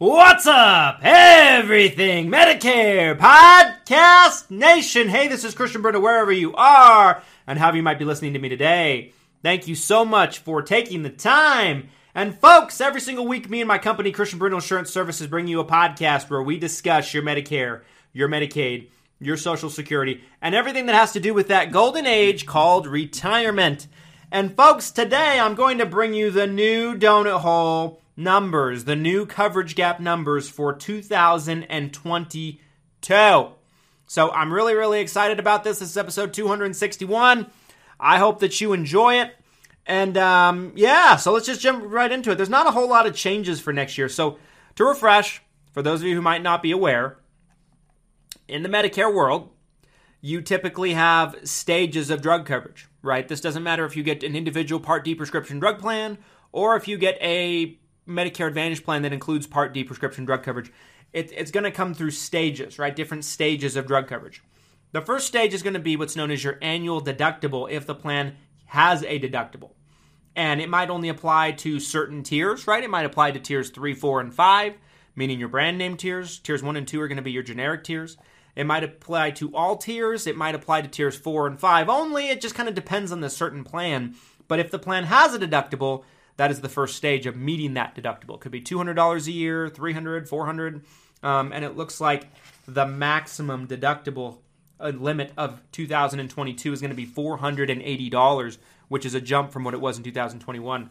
What's up, everything Medicare Podcast Nation? Hey, this is Christian Brindle, wherever you are and however you might be listening to me today. Thank you so much for taking the time. And folks, every single week, me and my company, Christian Brindle Insurance Services, bring you a podcast where we discuss your Medicare, your Medicaid, your Social Security, and everything that has to do with that golden age called retirement. And folks, today I'm going to bring you the new donut hole numbers, the new coverage gap numbers for 2022. So I'm really, really excited about this. This is episode 261. I hope that you enjoy it. And um, yeah, so let's just jump right into it. There's not a whole lot of changes for next year. So to refresh, for those of you who might not be aware, in the Medicare world, you typically have stages of drug coverage, right? This doesn't matter if you get an individual Part D prescription drug plan or if you get a Medicare Advantage plan that includes Part D prescription drug coverage, it, it's going to come through stages, right? Different stages of drug coverage. The first stage is going to be what's known as your annual deductible if the plan has a deductible. And it might only apply to certain tiers, right? It might apply to tiers 3, 4, and 5, meaning your brand name tiers. Tiers 1 and 2 are going to be your generic tiers. It might apply to all tiers. It might apply to tiers 4 and 5 only. It just kind of depends on the certain plan. But if the plan has a deductible, that is the first stage of meeting that deductible. It could be $200 a year, 300, 400, um, and it looks like the maximum deductible uh, limit of 2022 is going to be $480, which is a jump from what it was in 2021.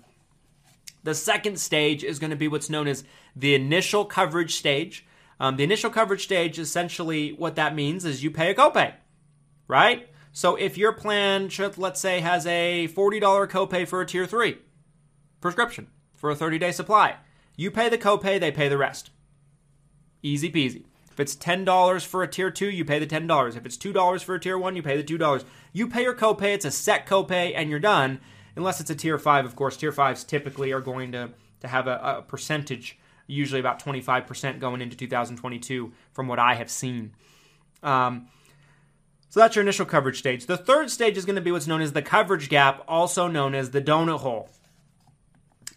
The second stage is going to be what's known as the initial coverage stage. Um, the initial coverage stage, essentially, what that means is you pay a copay, right? So if your plan, let's say, has a $40 copay for a tier 3, prescription for a 30 day supply. You pay the copay, they pay the rest. Easy peasy. If it's $10 for a tier 2, you pay the $10. If it's $2 for a tier 1, you pay the $2. You pay your copay, it's a set copay, and you're done. Unless it's a tier 5, of course. Tier 5s typically are going to, to have a, a percentage, usually about 25% going into 2022, from what I have seen. Um, so that's your initial coverage stage. The third stage is going to be what's known as the coverage gap, also known as the donut hole.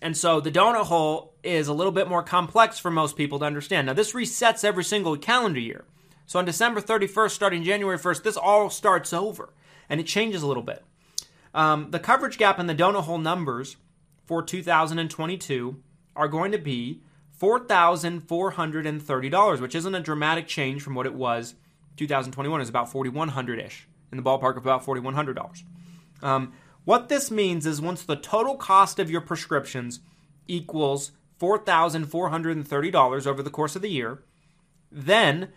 And so the donut hole is a little bit more complex for most people to understand. Now, this resets every single calendar year. So on December 31st, starting January 1st, this all starts over and it changes a little bit. Um, the coverage gap and the donut hole numbers for 2022 are going to be $4,430, which isn't a dramatic change from what it was 2021. It's about 4100 ish, in the ballpark of about $4,100. Um, what this means is once the total cost of your prescriptions equals $4,430 over the course of the year, then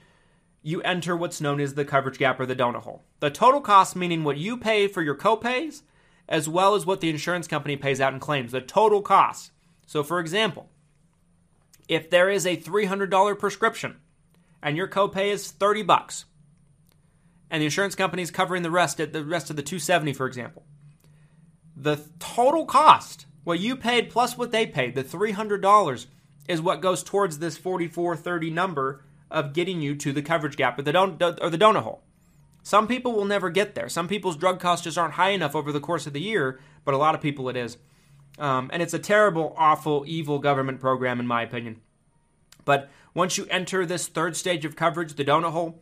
you enter what's known as the coverage gap or the donut hole. The total cost meaning what you pay for your copays as well as what the insurance company pays out in claims, the total cost. So for example, if there is a $300 prescription and your copay is 30 bucks and the insurance company is covering the rest at the rest of the 270 for example, the total cost, what you paid plus what they paid, the $300 is what goes towards this 4430 number of getting you to the coverage gap or the don- or the donut hole. Some people will never get there. Some people's drug costs just aren't high enough over the course of the year, but a lot of people it is. Um, and it's a terrible, awful, evil government program, in my opinion. But once you enter this third stage of coverage, the donut hole,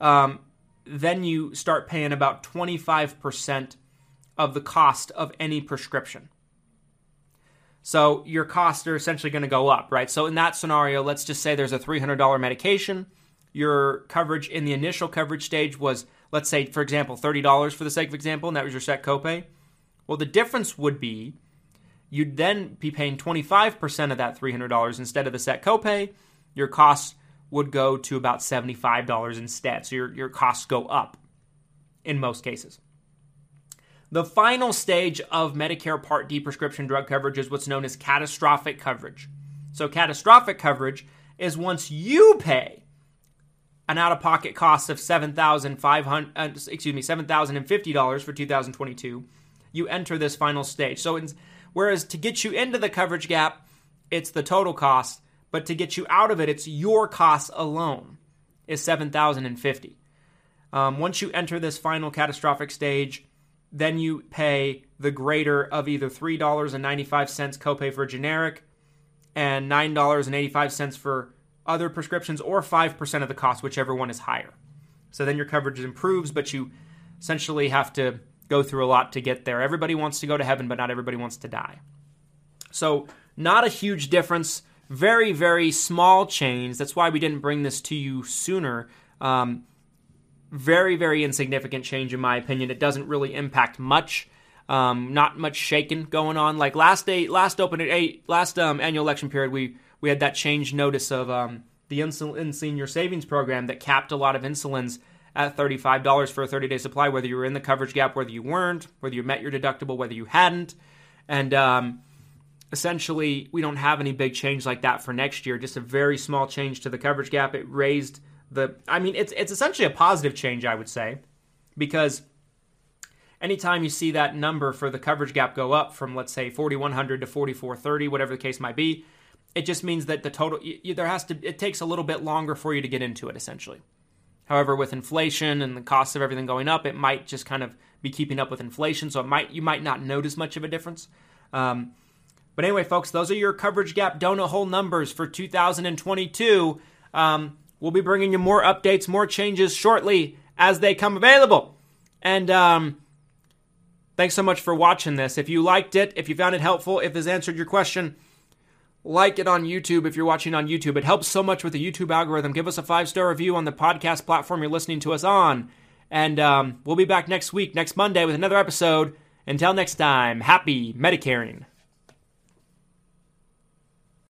um, then you start paying about 25% of the cost of any prescription. So your costs are essentially going to go up, right? So in that scenario, let's just say there's a $300 medication. Your coverage in the initial coverage stage was, let's say, for example, $30 for the sake of example, and that was your set copay. Well, the difference would be you'd then be paying 25% of that $300 instead of the set copay. Your costs would go to about $75 instead. So your, your costs go up in most cases. The final stage of Medicare Part D prescription drug coverage is what's known as catastrophic coverage. So catastrophic coverage is once you pay an out-of-pocket cost of seven thousand five hundred, uh, excuse me, seven thousand and fifty dollars for 2022, you enter this final stage. So, whereas to get you into the coverage gap, it's the total cost, but to get you out of it, it's your cost alone is seven thousand and fifty. Um, once you enter this final catastrophic stage, then you pay the greater of either three dollars and ninety-five cents copay for generic and nine dollars and eighty-five cents for other prescriptions, or five percent of the cost, whichever one is higher. So then your coverage improves, but you essentially have to go through a lot to get there. Everybody wants to go to heaven, but not everybody wants to die. So, not a huge difference. Very, very small change. That's why we didn't bring this to you sooner. Um, very, very insignificant change, in my opinion. It doesn't really impact much. Um, not much shaking going on. Like last day, last open eight, last um, annual election period, we we had that change notice of um, the insulin senior savings program that capped a lot of insulins at $35 for a 30 day supply, whether you were in the coverage gap, whether you weren't, whether you met your deductible, whether you hadn't. And um, essentially, we don't have any big change like that for next year, just a very small change to the coverage gap. It raised the, I mean, it's, it's essentially a positive change, I would say, because anytime you see that number for the coverage gap go up from, let's say, 4,100 to 4,430, whatever the case might be, it just means that the total, you, there has to, it takes a little bit longer for you to get into it, essentially. However, with inflation and the cost of everything going up, it might just kind of be keeping up with inflation, so it might you might not notice much of a difference. Um, but anyway, folks, those are your coverage gap donut hole numbers for 2022. Um, we'll be bringing you more updates, more changes shortly as they come available. And um, thanks so much for watching this. If you liked it, if you found it helpful, if this answered your question, like it on YouTube if you're watching on YouTube. It helps so much with the YouTube algorithm. Give us a five star review on the podcast platform you're listening to us on. And um, we'll be back next week, next Monday, with another episode. Until next time, happy Medicaring.